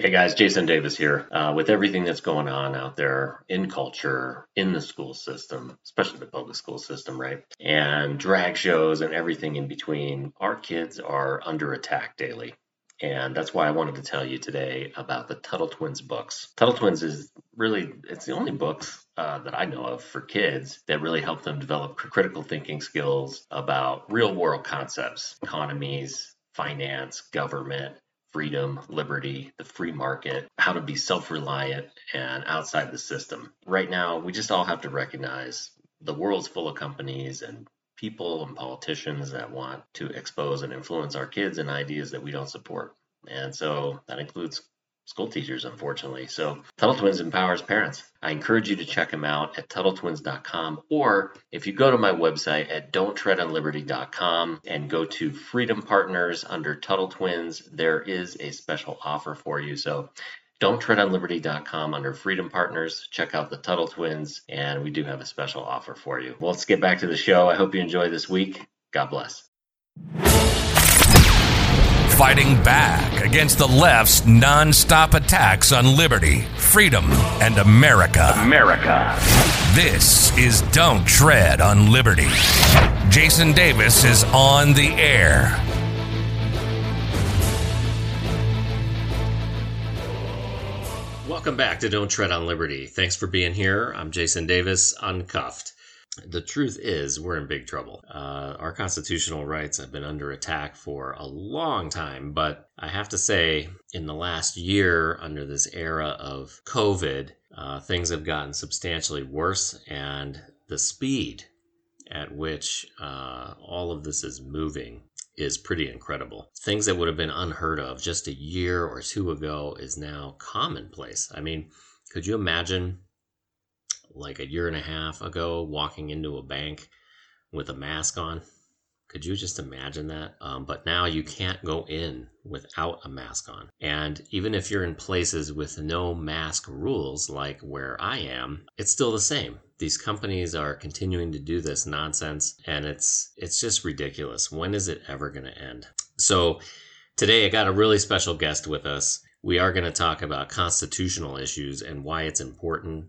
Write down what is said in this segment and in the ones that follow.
Hey guys, Jason Davis here. Uh, with everything that's going on out there in culture, in the school system, especially the public school system, right? And drag shows and everything in between, our kids are under attack daily. And that's why I wanted to tell you today about the Tuttle Twins books. Tuttle Twins is really, it's the only books uh, that I know of for kids that really help them develop critical thinking skills about real world concepts, economies, finance, government, freedom, liberty, the free market, how to be self reliant and outside the system. Right now, we just all have to recognize the world's full of companies and people and politicians that want to expose and influence our kids and ideas that we don't support. And so that includes school teachers, unfortunately. So Tuttle Twins empowers parents. I encourage you to check them out at TuttleTwins.com or if you go to my website at don'ttreadonliberty.com and go to Freedom Partners under Tuttle Twins, there is a special offer for you. So don'ttreadonliberty.com under Freedom Partners. Check out the Tuttle Twins, and we do have a special offer for you. Well, let's get back to the show. I hope you enjoy this week. God bless fighting back against the left's nonstop attacks on liberty, freedom, and America. America. This is Don't Tread on Liberty. Jason Davis is on the air. Welcome back to Don't Tread on Liberty. Thanks for being here. I'm Jason Davis, uncuffed the truth is we're in big trouble. Uh, our constitutional rights have been under attack for a long time, but I have to say, in the last year, under this era of COVID, uh, things have gotten substantially worse, and the speed at which uh, all of this is moving is pretty incredible. Things that would have been unheard of just a year or two ago is now commonplace. I mean, could you imagine like a year and a half ago walking into a bank with a mask on. Could you just imagine that? Um, but now you can't go in without a mask on. And even if you're in places with no mask rules, like where I am, it's still the same. These companies are continuing to do this nonsense, and it's it's just ridiculous. When is it ever going to end? So today I got a really special guest with us. We are going to talk about constitutional issues and why it's important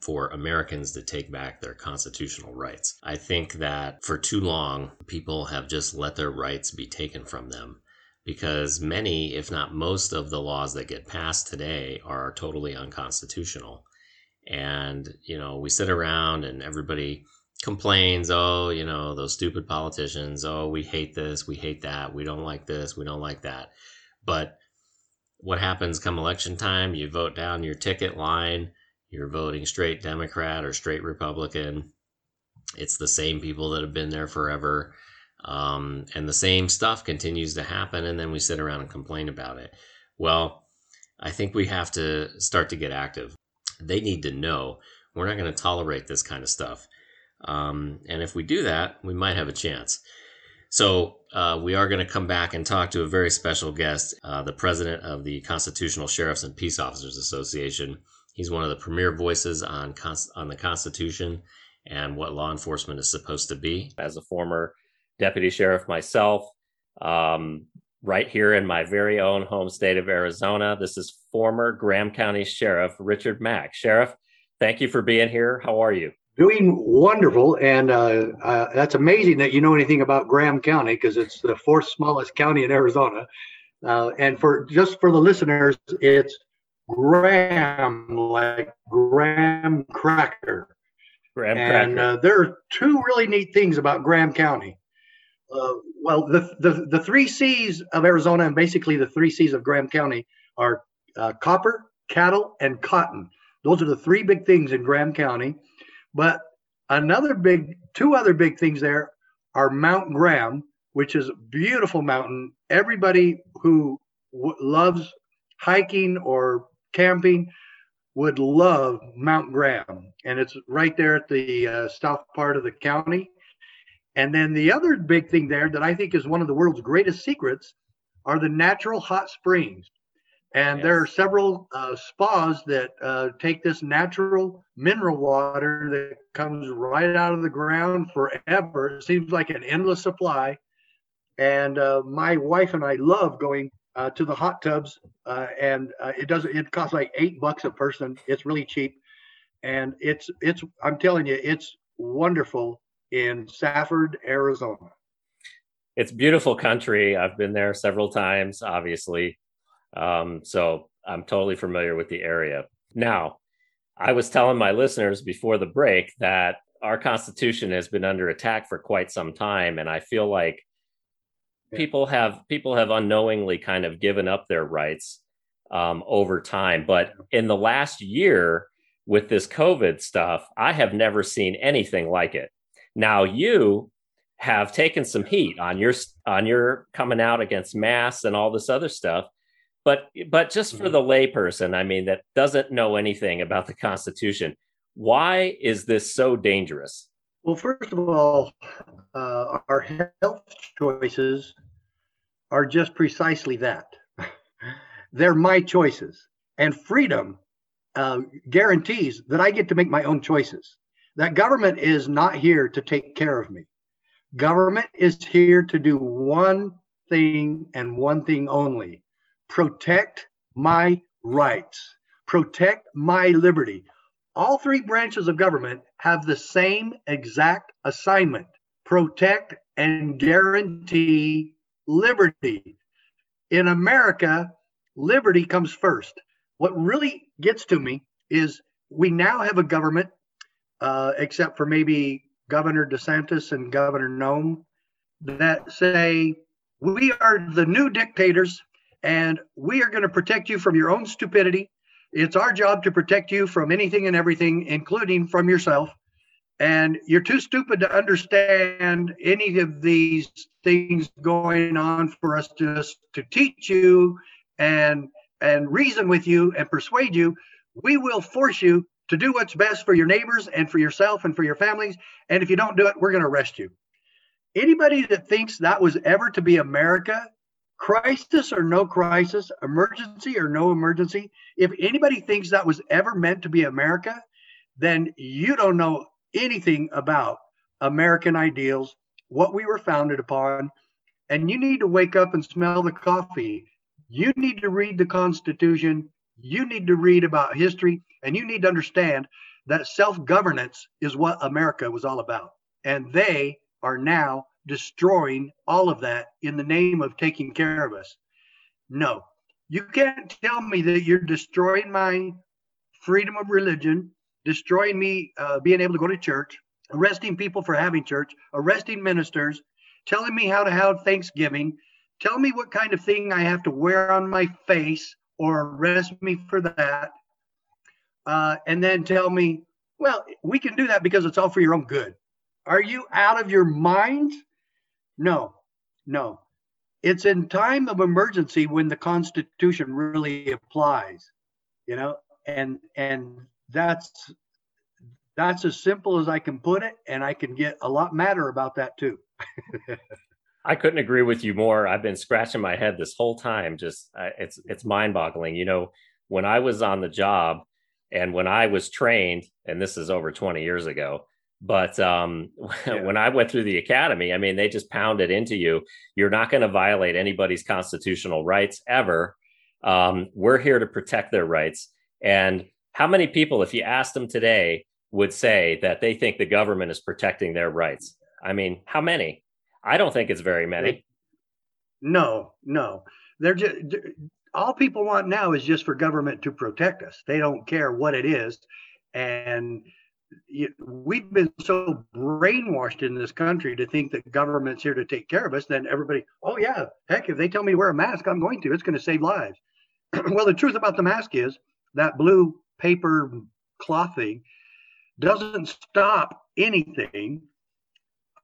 for Americans to take back their constitutional rights. I think that for too long, people have just let their rights be taken from them because many, if not most, of the laws that get passed today are totally unconstitutional. And, you know, we sit around and everybody complains, oh, you know, those stupid politicians, oh, we hate this, we hate that, we don't like this, we don't like that. But what happens come election time? You vote down your ticket line you're voting straight Democrat or straight Republican. It's the same people that have been there forever. Um, and the same stuff continues to happen. And then we sit around and complain about it. Well, I think we have to start to get active. They need to know we're not going to tolerate this kind of stuff. Um, and if we do that, we might have a chance. So, uh, we are going to come back and talk to a very special guest, uh, the president of the Constitutional Sheriffs and Peace Officers Association, He's one of the premier voices on on the Constitution and what law enforcement is supposed to be. As a former deputy sheriff myself, um, right here in my very own home state of Arizona, this is former Graham County Sheriff Richard Mack. Sheriff, thank you for being here. How are you? Doing wonderful, and uh, uh, that's amazing that you know anything about Graham County because it's the fourth smallest county in Arizona. Uh, and for just for the listeners, it's graham, like graham cracker. Graham and uh, there are two really neat things about Graham County. Uh, well, the, the the three C's of Arizona, and basically the three C's of Graham County, are uh, copper, cattle, and cotton. Those are the three big things in Graham County. But another big, two other big things there are Mount Graham, which is a beautiful mountain. Everybody who w- loves hiking or camping would love Mount Graham, and it's right there at the uh, south part of the county. And then the other big thing there that I think is one of the world's greatest secrets are the natural hot springs. And yes. there are several uh, spas that uh, take this natural mineral water that comes right out of the ground forever. It seems like an endless supply. And uh, my wife and I love going uh, to the hot tubs, uh, and uh, it doesn't. It costs like eight bucks a person. It's really cheap, and it's it's. I'm telling you, it's wonderful in Safford, Arizona. It's beautiful country. I've been there several times, obviously, um, so I'm totally familiar with the area. Now, I was telling my listeners before the break that our Constitution has been under attack for quite some time, and I feel like people have people have unknowingly kind of given up their rights um, over time. But in the last year, with this COVID stuff, I have never seen anything like it. Now you have taken some heat on your on your coming out against masks and all this other stuff. But but just for mm-hmm. the layperson, I mean, that doesn't know anything about the Constitution, why is this so dangerous? Well, first of all, uh, our health choices are just precisely that. They're my choices. And freedom uh, guarantees that I get to make my own choices. That government is not here to take care of me. Government is here to do one thing and one thing only protect my rights, protect my liberty. All three branches of government have the same exact assignment protect and guarantee liberty. In America, liberty comes first. What really gets to me is we now have a government, uh, except for maybe Governor DeSantis and Governor Noem, that say, we are the new dictators and we are going to protect you from your own stupidity. It's our job to protect you from anything and everything, including from yourself. And you're too stupid to understand any of these things going on for us to to teach you and and reason with you and persuade you. We will force you to do what's best for your neighbors and for yourself and for your families. And if you don't do it we're going to arrest you. Anybody that thinks that was ever to be america crisis or no crisis emergency or no emergency if anybody thinks that was ever meant to be america then you don't know anything about American ideals, what we were founded upon, and you need to wake up and smell the coffee. You need to read the Constitution. You need to read about history, and you need to understand that self governance is what America was all about. And they are now destroying all of that in the name of taking care of us. No, you can't tell me that you're destroying my freedom of religion destroying me uh, being able to go to church, arresting people for having church, arresting ministers, telling me how to have Thanksgiving, tell me what kind of thing I have to wear on my face or arrest me for that, uh, and then tell me, well, we can do that because it's all for your own good. Are you out of your mind? No, no. It's in time of emergency when the Constitution really applies, you know, and and that's that's as simple as I can put it, and I can get a lot madder about that too. I couldn't agree with you more. I've been scratching my head this whole time. Just it's it's mind boggling. You know, when I was on the job and when I was trained, and this is over 20 years ago, but um, yeah. when I went through the academy, I mean, they just pounded into you. You're not going to violate anybody's constitutional rights ever. Um, we're here to protect their rights. And how many people, if you asked them today, would say that they think the government is protecting their rights? I mean, how many? I don't think it's very many. No, no. They're just all people want now is just for government to protect us. They don't care what it is, and we've been so brainwashed in this country to think that government's here to take care of us. Then everybody, oh yeah, heck, if they tell me to wear a mask, I'm going to. It's going to save lives. well, the truth about the mask is that blue paper cloth thing doesn't stop anything.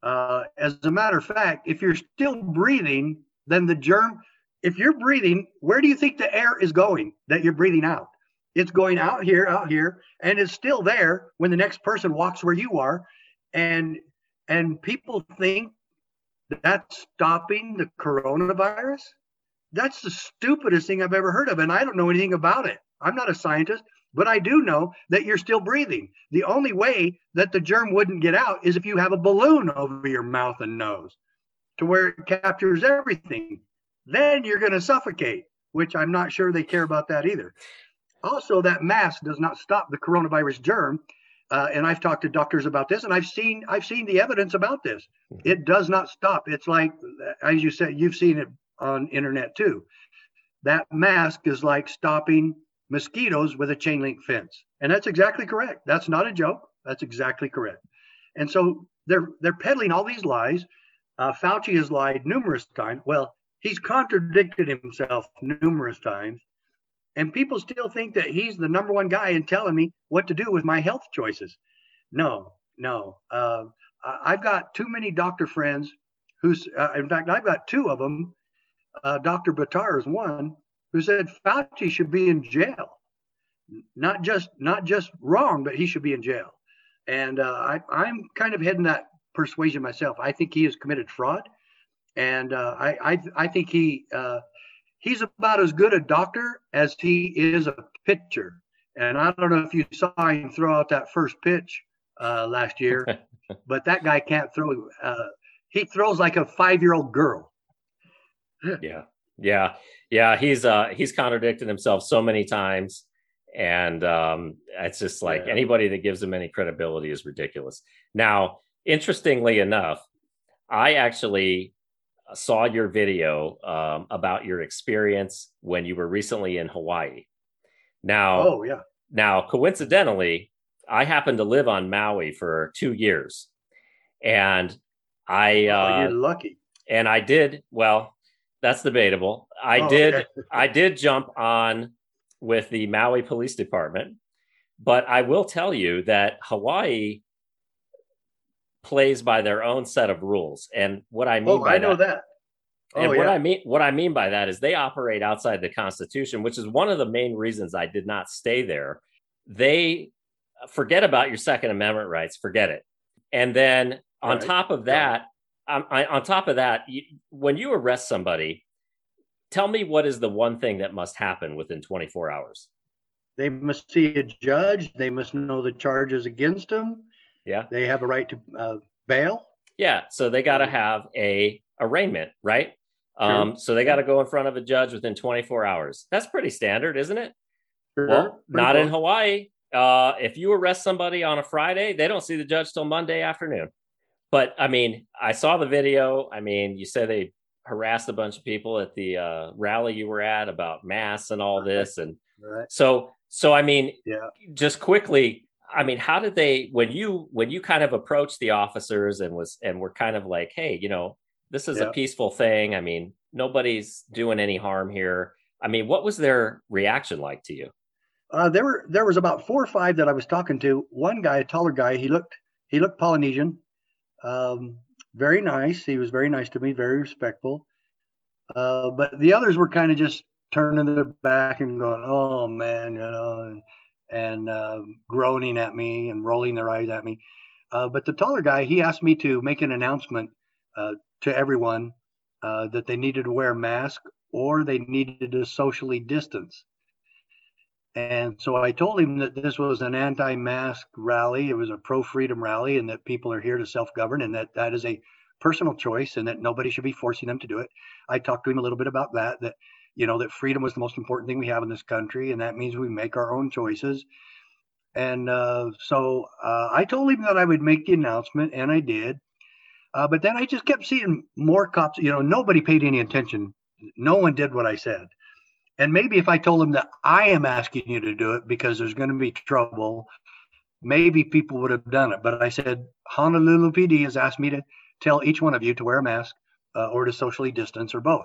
Uh, as a matter of fact, if you're still breathing, then the germ, if you're breathing, where do you think the air is going that you're breathing out? It's going out here, out here, and it's still there when the next person walks where you are. And and people think that's stopping the coronavirus. That's the stupidest thing I've ever heard of. And I don't know anything about it. I'm not a scientist. But I do know that you're still breathing. The only way that the germ wouldn't get out is if you have a balloon over your mouth and nose to where it captures everything. then you're going to suffocate, which I'm not sure they care about that either. Also, that mask does not stop the coronavirus germ. Uh, and I've talked to doctors about this, and I've seen I've seen the evidence about this. Mm-hmm. It does not stop. It's like, as you said, you've seen it on internet too. That mask is like stopping mosquitoes with a chain link fence, and that's exactly correct. That's not a joke. That's exactly correct. And so they're they're peddling all these lies. Uh, Fauci has lied numerous times. Well, he's contradicted himself numerous times and people still think that he's the number one guy in telling me what to do with my health choices. No, no. Uh, I've got too many doctor friends who's, uh, in fact, I've got two of them. Uh, Dr. Buttar is one who said Fauci should be in jail. Not just not just wrong, but he should be in jail. And uh, I, I'm kind of heading that persuasion myself. I think he has committed fraud, and uh, I, I I think he uh, he's about as good a doctor as he is a pitcher. And I don't know if you saw him throw out that first pitch uh, last year, but that guy can't throw. Uh, he throws like a five-year-old girl. yeah, yeah, yeah. He's uh, he's contradicted himself so many times, and um, it's just like yeah. anybody that gives him any credibility is ridiculous. Now, interestingly enough, I actually saw your video um, about your experience when you were recently in Hawaii. Now, oh yeah. Now, coincidentally, I happened to live on Maui for two years, and I oh, uh, you're lucky. And I did well. That's debatable. I oh, did. Okay. I did jump on with the Maui Police Department, but I will tell you that Hawaii plays by their own set of rules. And what I mean oh, by I know that, that. Oh, and what. I mean what I mean by that is they operate outside the Constitution, which is one of the main reasons I did not stay there. They forget about your Second Amendment rights, forget it. And then on right. top of that, um, I, on top of that, you, when you arrest somebody, tell me what is the one thing that must happen within 24 hours? They must see a judge. They must know the charges against them. Yeah. They have a right to uh, bail. Yeah. So they got to have a arraignment, right? Sure. Um, so they got to go in front of a judge within 24 hours. That's pretty standard, isn't it? Sure. Well, not cool. in Hawaii. Uh, if you arrest somebody on a Friday, they don't see the judge till Monday afternoon. But I mean, I saw the video. I mean, you said they harassed a bunch of people at the uh, rally you were at about masks and all this, and right. so so. I mean, yeah. Just quickly, I mean, how did they when you when you kind of approached the officers and was and were kind of like, hey, you know, this is a peaceful thing. I mean, nobody's doing any harm here. I mean, what was their reaction like to you? Uh, there were there was about four or five that I was talking to. One guy, a taller guy, he looked he looked Polynesian, um, very nice. He was very nice to me, very respectful. Uh, but the others were kind of just turning their back and going, "Oh man," you know, and, uh, groaning at me and rolling their eyes at me. Uh, but the taller guy, he asked me to make an announcement uh, to everyone uh, that they needed to wear a mask or they needed to socially distance. And so I told him that this was an anti mask rally, it was a pro freedom rally, and that people are here to self govern, and that that is a personal choice, and that nobody should be forcing them to do it. I talked to him a little bit about that, that, you know, that freedom was the most important thing we have in this country, and that means we make our own choices. And uh, so uh, I told him that I would make the announcement, and I did. Uh, but then I just kept seeing more cops. You know, nobody paid any attention. No one did what I said. And maybe if I told them that I am asking you to do it because there's going to be trouble, maybe people would have done it. But I said Honolulu PD has asked me to tell each one of you to wear a mask uh, or to socially distance or both.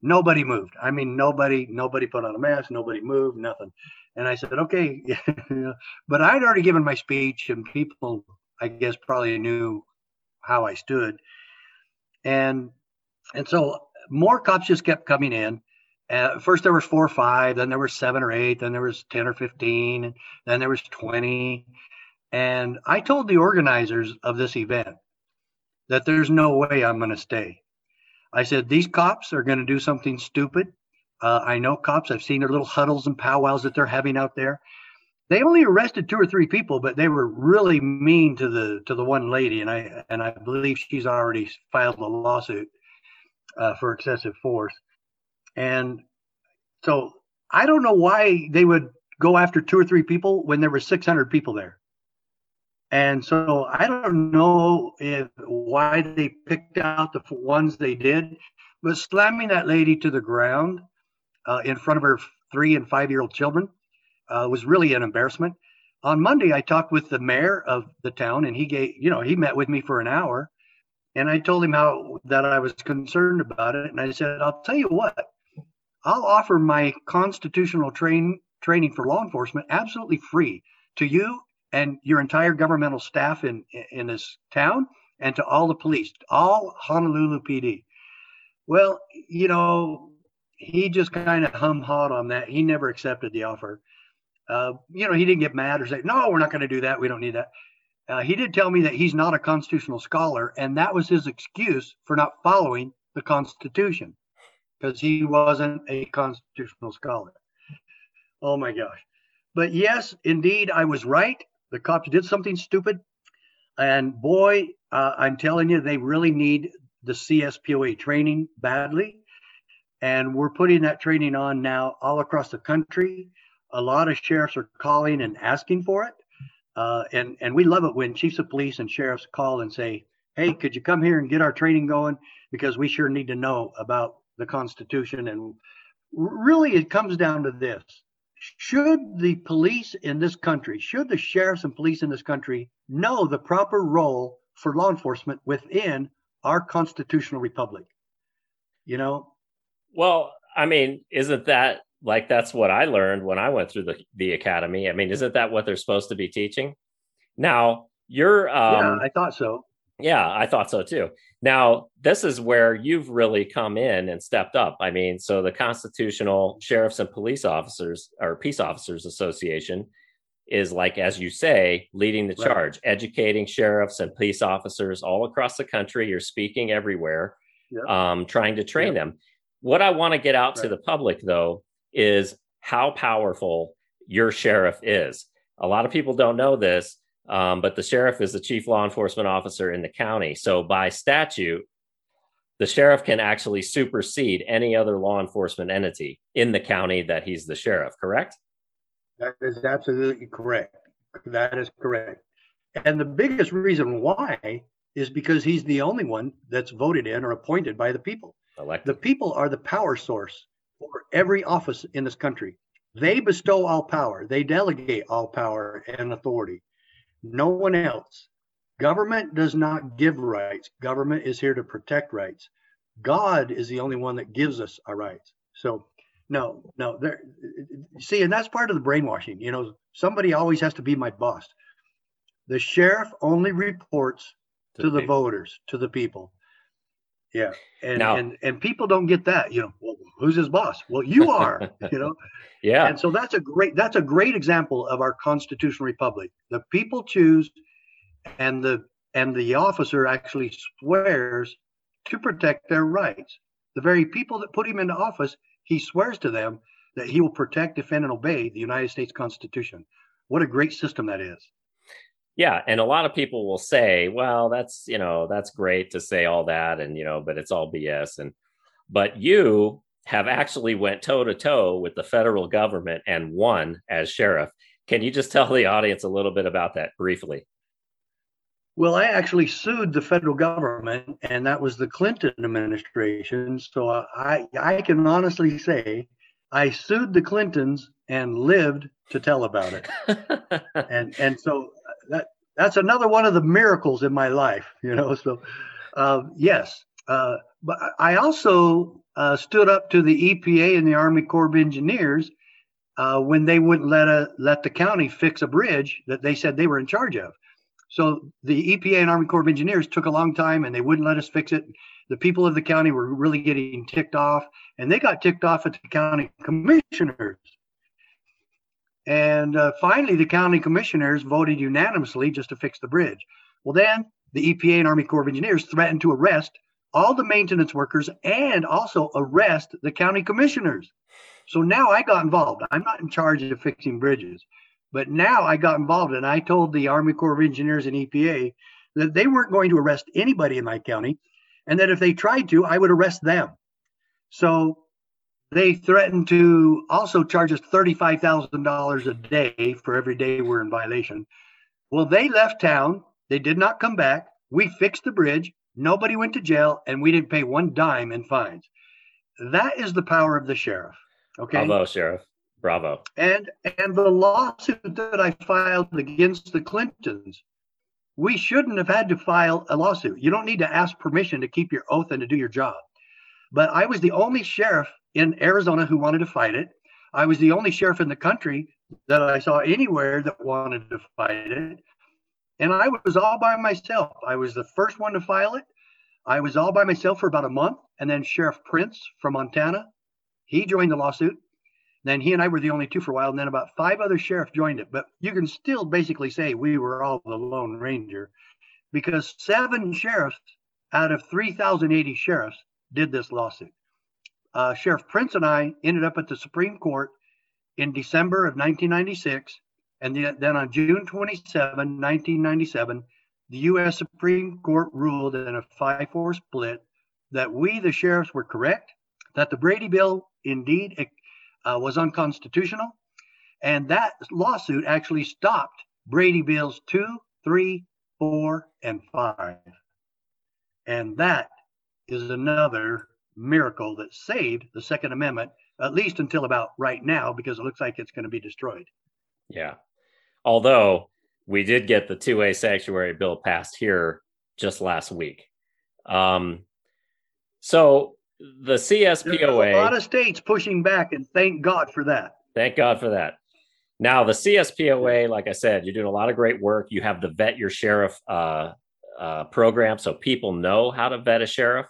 Nobody moved. I mean, nobody, nobody put on a mask. Nobody moved. Nothing. And I said, okay. but I'd already given my speech, and people, I guess, probably knew how I stood. And and so more cops just kept coming in. Uh, first there was four or five, then there was seven or eight, then there was ten or fifteen, and then there was twenty. And I told the organizers of this event that there's no way I'm going to stay. I said these cops are going to do something stupid. Uh, I know cops. I've seen their little huddles and powwows that they're having out there they only arrested two or three people, but they were really mean to the to the one lady, and I and I believe she's already filed a lawsuit uh, for excessive force. And so I don't know why they would go after two or three people when there were 600 people there. And so I don't know if why they picked out the ones they did, but slamming that lady to the ground uh, in front of her three and five year old children uh, was really an embarrassment. On Monday, I talked with the mayor of the town, and he gave, you know, he met with me for an hour, and I told him how that I was concerned about it, and I said, I'll tell you what, I'll offer my constitutional train training for law enforcement absolutely free to you and your entire governmental staff in in this town and to all the police, all Honolulu PD. Well, you know, he just kind of hum hawed on that. He never accepted the offer. Uh, you know, he didn't get mad or say, "No, we're not going to do that. We don't need that." Uh, he did tell me that he's not a constitutional scholar, and that was his excuse for not following the Constitution because he wasn't a constitutional scholar. Oh my gosh. But yes, indeed, I was right. The cops did something stupid. And boy, uh, I'm telling you, they really need the CSPOA training badly. And we're putting that training on now all across the country. A lot of sheriffs are calling and asking for it. Uh, and, and we love it when chiefs of police and sheriffs call and say, hey, could you come here and get our training going? Because we sure need to know about the Constitution. And really, it comes down to this should the police in this country, should the sheriffs and police in this country know the proper role for law enforcement within our constitutional republic? You know? Well, I mean, isn't that like that's what I learned when I went through the, the academy? I mean, isn't that what they're supposed to be teaching? Now, you're. Um, yeah, I thought so. Yeah, I thought so too. Now, this is where you've really come in and stepped up. I mean, so the Constitutional Sheriffs and Police Officers or Peace Officers Association is like, as you say, leading the charge, right. educating sheriffs and police officers all across the country. You're speaking everywhere, yep. um, trying to train yep. them. What I want to get out right. to the public, though, is how powerful your sheriff is. A lot of people don't know this, um, but the sheriff is the chief law enforcement officer in the county. So by statute, the sheriff can actually supersede any other law enforcement entity in the county that he's the sheriff, correct? That is absolutely correct. That is correct. And the biggest reason why is because he's the only one that's voted in or appointed by the people. Elected. The people are the power source for every office in this country. They bestow all power, they delegate all power and authority no one else. Government does not give rights. Government is here to protect rights. God is the only one that gives us our rights. So, no, no, there. See, and that's part of the brainwashing. You know, somebody always has to be my boss. The sheriff only reports to, to the, voters, to the people. Yeah, and now, and and people don't get that. You know, well, who's his boss? Well, you are. you know, yeah. And so that's a great that's a great example of our constitutional republic. The people choose, and the and the officer actually swears to protect their rights. The very people that put him into office, he swears to them that he will protect, defend, and obey the United States Constitution. What a great system that is. Yeah, and a lot of people will say, "Well, that's you know that's great to say all that, and you know, but it's all BS." And but you have actually went toe to toe with the federal government and won as sheriff. Can you just tell the audience a little bit about that briefly? Well, I actually sued the federal government, and that was the Clinton administration. So I I can honestly say I sued the Clintons and lived to tell about it. and and so that that's another one of the miracles in my life, you know. So, uh, yes, uh, but I also uh, stood up to the EPA and the Army Corps of Engineers uh, when they wouldn't let a let the county fix a bridge that they said they were in charge of. So the EPA and Army Corps of Engineers took a long time, and they wouldn't let us fix it. The people of the county were really getting ticked off, and they got ticked off at the county commissioners and uh, finally, the county commissioners voted unanimously just to fix the bridge. Well, then the EPA and Army Corps of Engineers threatened to arrest all the maintenance workers and also arrest the county commissioners. So now I got involved. I'm not in charge of fixing bridges, but now I got involved and I told the Army Corps of Engineers and EPA that they weren't going to arrest anybody in my county and that if they tried to, I would arrest them. So they threatened to also charge us $35,000 a day for every day we're in violation. Well, they left town. They did not come back. We fixed the bridge. Nobody went to jail, and we didn't pay one dime in fines. That is the power of the sheriff. Okay. Bravo, sheriff. Bravo. And and the lawsuit that I filed against the Clintons, we shouldn't have had to file a lawsuit. You don't need to ask permission to keep your oath and to do your job. But I was the only sheriff in Arizona who wanted to fight it. I was the only sheriff in the country that I saw anywhere that wanted to fight it. And I was all by myself. I was the first one to file it. I was all by myself for about a month. And then Sheriff Printz from Montana, he joined the lawsuit. Then he and I were the only two for a while. And then about five other sheriffs joined it. But you can still basically say we were all the Lone Ranger because seven sheriffs out of 3,080 sheriffs did this lawsuit. Uh, Sheriff Printz and I ended up at the Supreme Court in December of 1996. And then on June 27, 1997, the U.S. Supreme Court ruled in a 5 4 split that we, the sheriffs, were correct, that the Brady Bill indeed uh, was unconstitutional. And that lawsuit actually stopped Brady Bills 2, 3, 4, and 5. And that is another miracle that saved the Second Amendment, at least until about right now, because it looks like it's going to be destroyed. Yeah. Although we did get the two A sanctuary bill passed here just last week. Um, so the CSPOA. There's a lot of states pushing back, and thank God for that. Thank God for that. Now, the CSPOA, like I said, you're doing a lot of great work. You have the Vet Your Sheriff uh, uh, program, so people know how to vet a sheriff.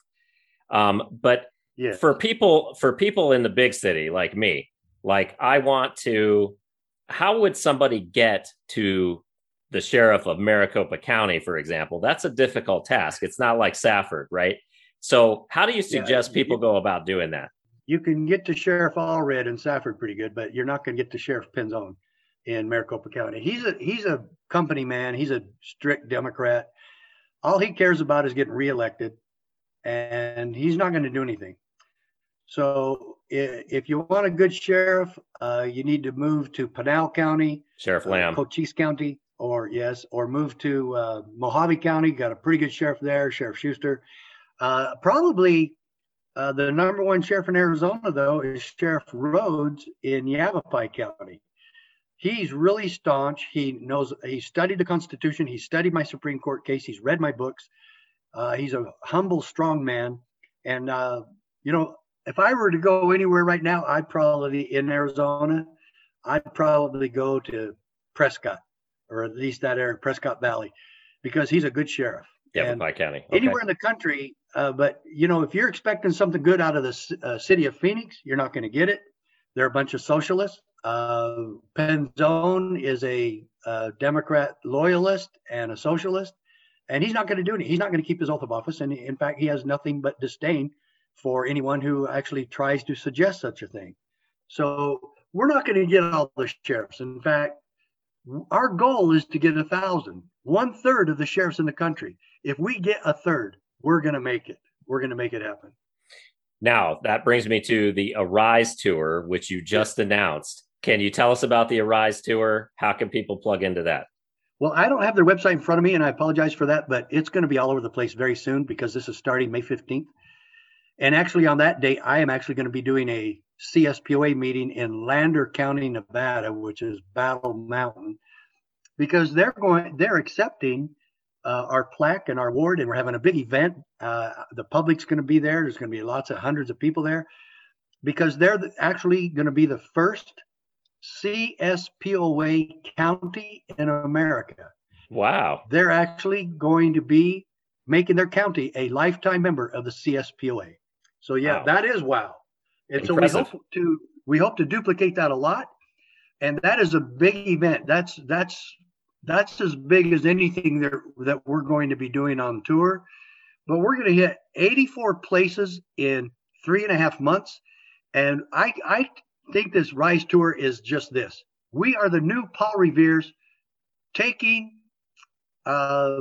Um, but yes. for people for people in the big city like me, like I want to, how would somebody get to the sheriff of Maricopa County, for example? That's a difficult task. It's not like Safford, right? So, how do you suggest yeah, people go about doing that? You can get to Sheriff Allred in Safford pretty good, but you're not going to get to Sheriff Penzone in Maricopa County. He's a he's a company man. He's a strict Democrat. All he cares about is getting reelected, and he's not going to do anything. So if you want a good sheriff, uh, you need to move to Pinal County, Sheriff uh, Lamb, Cochise County, or yes, or move to uh, Mohave County. Got a pretty good sheriff there, Sheriff Schuster. Uh, probably uh, the number one sheriff in Arizona, though, is Sheriff Rhodes in Yavapai County. He's really staunch. He knows, he studied the Constitution. He studied my Supreme Court case. He's read my books. Uh, he's a humble, strong man. And, uh, you know, if I were to go anywhere right now, I'd probably, in Arizona, I'd probably go to Prescott or at least that area, Prescott Valley, because he's a good sheriff. Yavapai County. Okay. Anywhere in the country, uh, but you know, if you're expecting something good out of the uh, city of Phoenix, you're not going to get it. They're a bunch of socialists. Uh, Penzone is a uh, Democrat loyalist and a socialist, and he's not going to do anything. He's not going to keep his oath of office, and in fact, he has nothing but disdain for anyone who actually tries to suggest such a thing. So we're not going to get all the sheriffs. In fact, our goal is to get a thousand, one third of the sheriffs in the country. If we get a third, we're going to make it. We're going to make it happen. Now, that brings me to the Arise Tour, which you just announced. Can you tell us about the Arise Tour? How can people plug into that? Well, I don't have their website in front of me, and I apologize for that, but it's going to be all over the place very soon because this is starting May 15th. And actually, on that date, I am actually going to be doing a CSPOA meeting in Lander County, Nevada, which is Battle Mountain, because they're going, they're accepting uh, our plaque and our award, and we're having a big event. Uh, the public's going to be there. There's going to be lots of hundreds of people there because they're actually going to be the first CSPOA county in America. Wow. They're actually going to be making their county a lifetime member of the CSPOA. So yeah, wow. that is wow. And Impressive. so we hope to we hope to duplicate that a lot. And that is a big event. That's that's that's as big as anything that, that we're going to be doing on tour. But we're going to hit 84 places in three and a half months. And I, I think this Rise Tour is just this. We are the new Paul Revere's taking uh,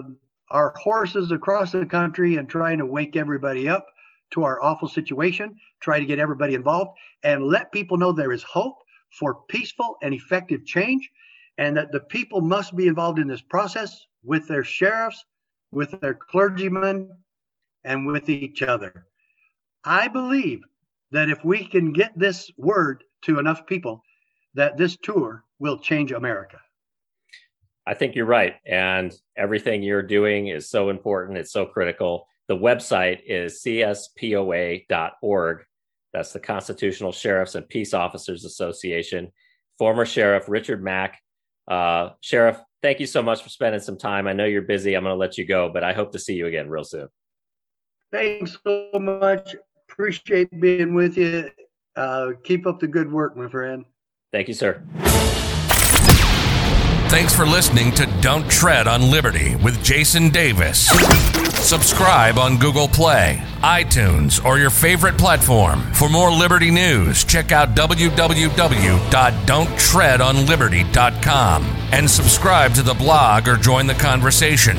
our horses across the country and trying to wake everybody up to our awful situation, try to get everybody involved, and let people know there is hope for peaceful and effective change, and that the people must be involved in this process with their sheriffs, with their clergymen, and with each other. I believe that if we can get this word to enough people, that this tour will change America. I think you're right. And everything you're doing is so important. It's so critical. The website is cspoa.org. That's the Constitutional Sheriffs and Peace Officers Association. Former Sheriff Richard Mack. Uh, Sheriff, thank you so much for spending some time. I know you're busy. I'm going to let you go, but I hope to see you again real soon. Thanks so much. Appreciate being with you. Uh, keep up the good work, my friend. Thank you, sir. Thanks for listening to Don't Tread on Liberty with Jason Davis. Subscribe on Google Play, iTunes, or your favorite platform. For more Liberty news, check out www.don'ttreadonliberty.com and subscribe to the blog or join the conversation.